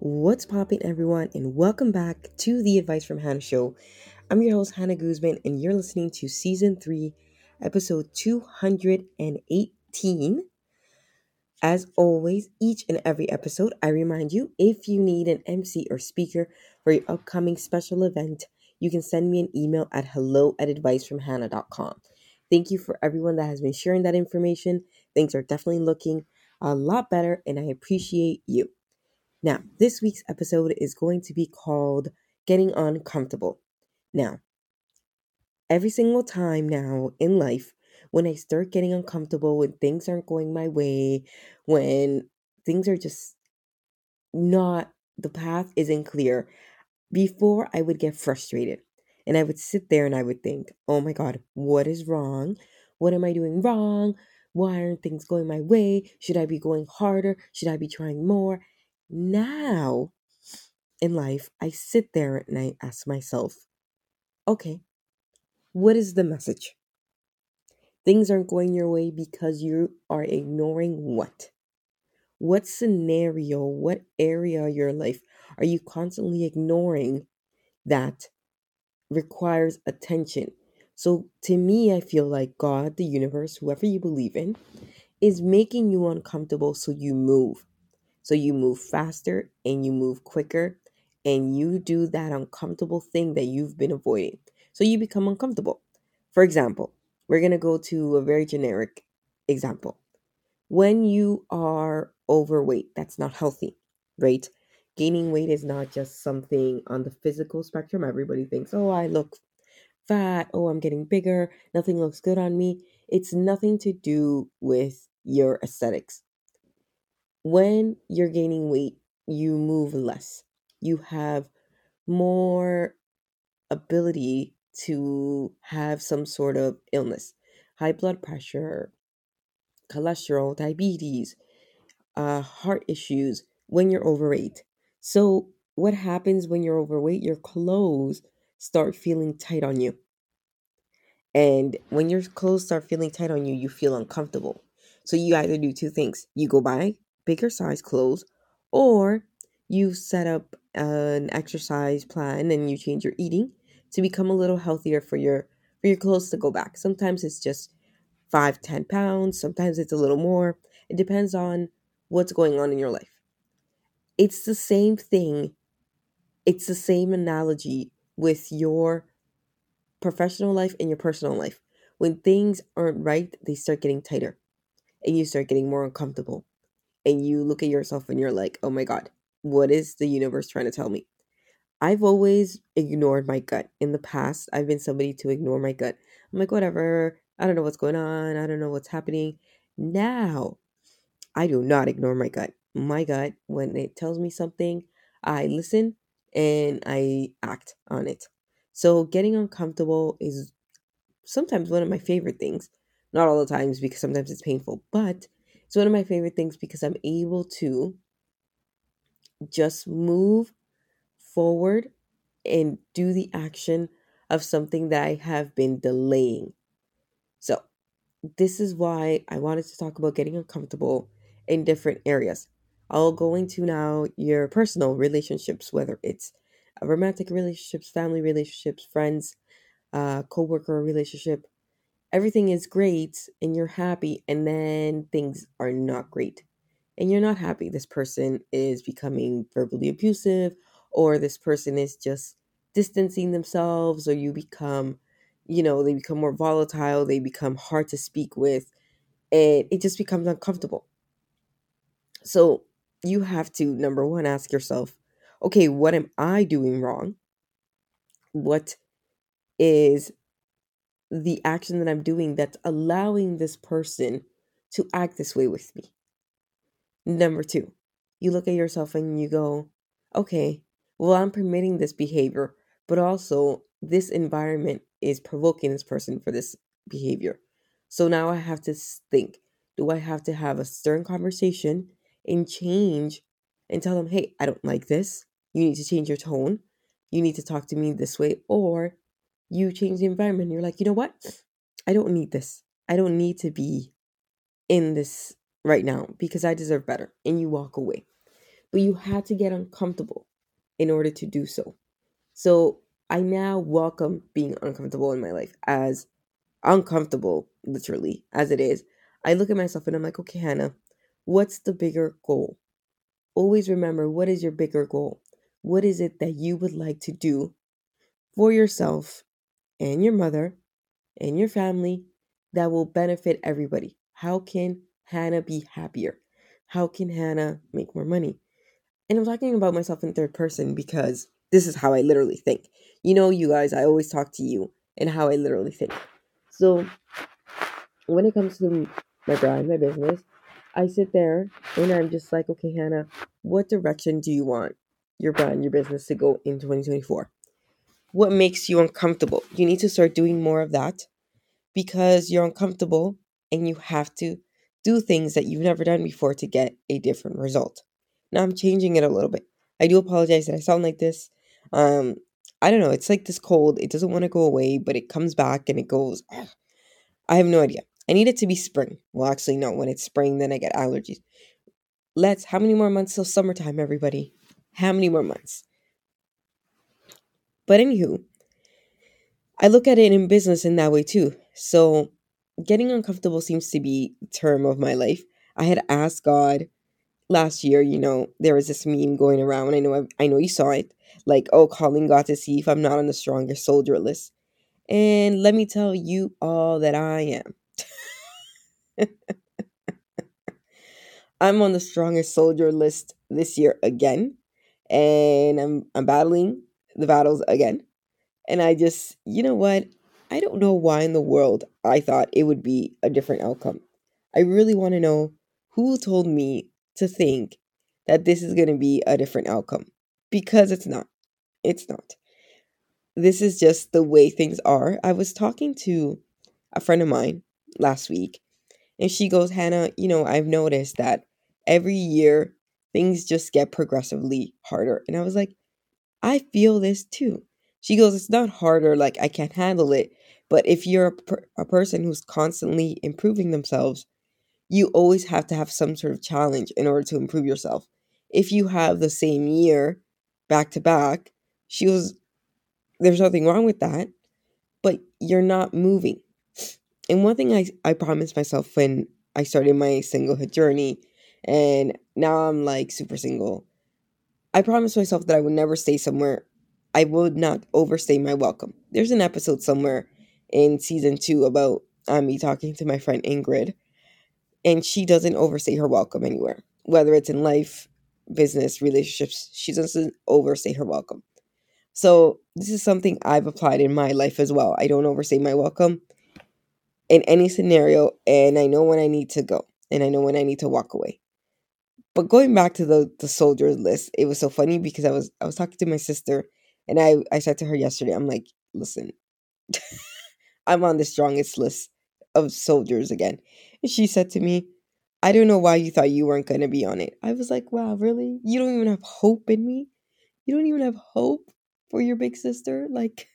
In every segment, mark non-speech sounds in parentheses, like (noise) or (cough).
What's poppin', everyone, and welcome back to the Advice from Hannah show. I'm your host, Hannah Guzman, and you're listening to season three, episode 218. As always, each and every episode, I remind you if you need an MC or speaker for your upcoming special event, you can send me an email at hello at advicefromhannah.com. Thank you for everyone that has been sharing that information. Things are definitely looking a lot better, and I appreciate you. Now, this week's episode is going to be called Getting Uncomfortable. Now, every single time now in life, when I start getting uncomfortable, when things aren't going my way, when things are just not, the path isn't clear, before I would get frustrated. And I would sit there and I would think, oh my God, what is wrong? What am I doing wrong? Why aren't things going my way? Should I be going harder? Should I be trying more? Now, in life, I sit there and I ask myself, okay, what is the message? Things aren't going your way because you are ignoring what? What scenario, what area of your life are you constantly ignoring that requires attention? So, to me, I feel like God, the universe, whoever you believe in, is making you uncomfortable so you move. So you move faster and you move quicker and you do that uncomfortable thing that you've been avoiding. So you become uncomfortable. For example, we're going to go to a very generic example. When you are overweight, that's not healthy, right? Gaining weight is not just something on the physical spectrum. Everybody thinks, oh, I look fat. Oh, I'm getting bigger. Nothing looks good on me. It's nothing to do with your aesthetics when you're gaining weight, you move less. You have more ability to have some sort of illness, high blood pressure, cholesterol, diabetes, uh, heart issues when you're overweight. So, what happens when you're overweight? Your clothes start feeling tight on you. And when your clothes start feeling tight on you, you feel uncomfortable. So, you either do two things you go buy bigger size clothes, or you set up an exercise plan and you change your eating to become a little healthier for your for your clothes to go back. Sometimes it's just five, ten pounds, sometimes it's a little more. It depends on what's going on in your life. It's the same thing, it's the same analogy with your professional life and your personal life. When things aren't right, they start getting tighter and you start getting more uncomfortable and you look at yourself and you're like, oh my God, what is the universe trying to tell me? I've always ignored my gut. In the past, I've been somebody to ignore my gut. I'm like, whatever. I don't know what's going on. I don't know what's happening. Now, I do not ignore my gut. My gut, when it tells me something, I listen and I act on it. So, getting uncomfortable is sometimes one of my favorite things. Not all the times because sometimes it's painful, but it's one of my favorite things because I'm able to just move forward and do the action of something that I have been delaying. So, this is why I wanted to talk about getting uncomfortable in different areas. I'll go into now your personal relationships, whether it's romantic relationships, family relationships, friends, uh, co-worker relationship, everything is great and you're happy, and then things are not great. And you're not happy. This person is becoming verbally abusive, or this person is just distancing themselves, or you become, you know, they become more volatile, they become hard to speak with, and it just becomes uncomfortable. So you have to, number one, ask yourself, okay, what am I doing wrong? What is the action that I'm doing that's allowing this person to act this way with me? Number two, you look at yourself and you go, okay, well, I'm permitting this behavior, but also this environment is provoking this person for this behavior. So now I have to think do I have to have a stern conversation and change and tell them, hey, I don't like this. You need to change your tone. You need to talk to me this way. Or you change the environment. You're like, you know what? I don't need this. I don't need to be in this right now because I deserve better. And you walk away. But you had to get uncomfortable in order to do so. So I now welcome being uncomfortable in my life as uncomfortable, literally, as it is. I look at myself and I'm like, okay, Hannah, what's the bigger goal? Always remember what is your bigger goal? What is it that you would like to do for yourself and your mother and your family that will benefit everybody? How can Hannah be happier? How can Hannah make more money? And I'm talking about myself in third person because this is how I literally think. You know, you guys, I always talk to you and how I literally think. So, when it comes to my brand, my business, I sit there and I'm just like, okay, Hannah, what direction do you want your brand, your business to go in 2024? What makes you uncomfortable? You need to start doing more of that because you're uncomfortable and you have to do things that you've never done before to get a different result. Now I'm changing it a little bit. I do apologize that I sound like this. Um, I don't know. It's like this cold. It doesn't want to go away, but it comes back and it goes. Ugh. I have no idea. I need it to be spring. Well, actually, no. When it's spring, then I get allergies. Let's. How many more months till summertime, everybody? How many more months? But anywho, I look at it in business in that way too. So, getting uncomfortable seems to be term of my life. I had asked God last year, you know, there was this meme going around. I know I, I know you saw it. Like, oh, calling God to see if I'm not on the strongest soldier list. And let me tell you all that I am. (laughs) I'm on the strongest soldier list this year again. And I'm I'm battling the battles again. And I just, you know what? I don't know why in the world I thought it would be a different outcome. I really want to know who told me to think that this is going to be a different outcome because it's not. It's not. This is just the way things are. I was talking to a friend of mine last week, and she goes, Hannah, you know, I've noticed that every year things just get progressively harder. And I was like, I feel this too. She goes, It's not harder, like I can't handle it. But if you're a, per- a person who's constantly improving themselves, you always have to have some sort of challenge in order to improve yourself. If you have the same year back to back, she was, there's nothing wrong with that, but you're not moving. And one thing I, I promised myself when I started my singlehood journey, and now I'm like super single, I promised myself that I would never stay somewhere. I would not overstay my welcome. There's an episode somewhere in season two about um, me talking to my friend Ingrid, and she doesn't overstay her welcome anywhere, whether it's in life, business, relationships. She doesn't overstay her welcome. So this is something I've applied in my life as well. I don't overstay my welcome in any scenario, and I know when I need to go, and I know when I need to walk away. But going back to the the soldiers list, it was so funny because I was I was talking to my sister, and I I said to her yesterday, I'm like, listen, (laughs) I'm on the strongest list of soldiers again. And she said to me, I don't know why you thought you weren't going to be on it. I was like, wow, really? You don't even have hope in me? You don't even have hope for your big sister? Like,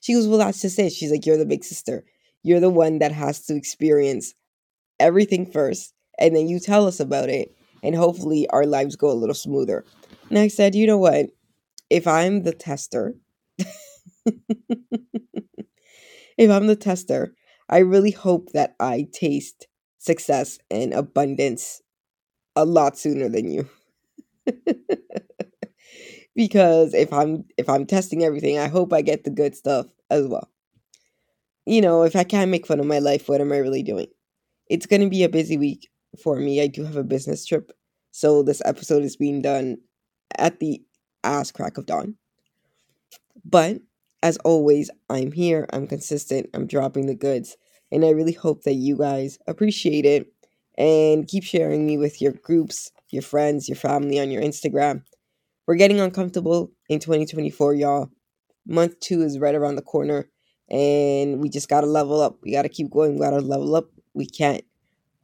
she goes, well, that's just it. She's like, you're the big sister. You're the one that has to experience everything first. And then you tell us about it. And hopefully our lives go a little smoother. And I said, you know what? If I'm the tester, (laughs) if I'm the tester, I really hope that I taste success and abundance a lot sooner than you. (laughs) because if I'm if I'm testing everything, I hope I get the good stuff as well. You know, if I can't make fun of my life, what am I really doing? It's going to be a busy week for me. I do have a business trip. So this episode is being done at the ass crack of dawn. But as always, I'm here, I'm consistent, I'm dropping the goods, and I really hope that you guys appreciate it and keep sharing me with your groups, your friends, your family on your Instagram. We're getting uncomfortable in 2024, y'all. Month two is right around the corner, and we just gotta level up. We gotta keep going. We gotta level up. We can't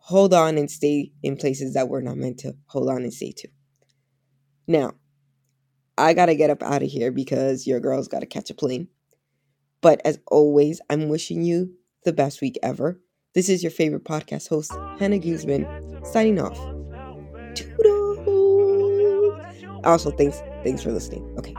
hold on and stay in places that we're not meant to hold on and stay to. Now, I gotta get up out of here because your girl's gotta catch a plane. But as always, I'm wishing you the best week ever. This is your favorite podcast host, Hannah Guzman, signing off. Also, thanks, thanks for listening. Okay.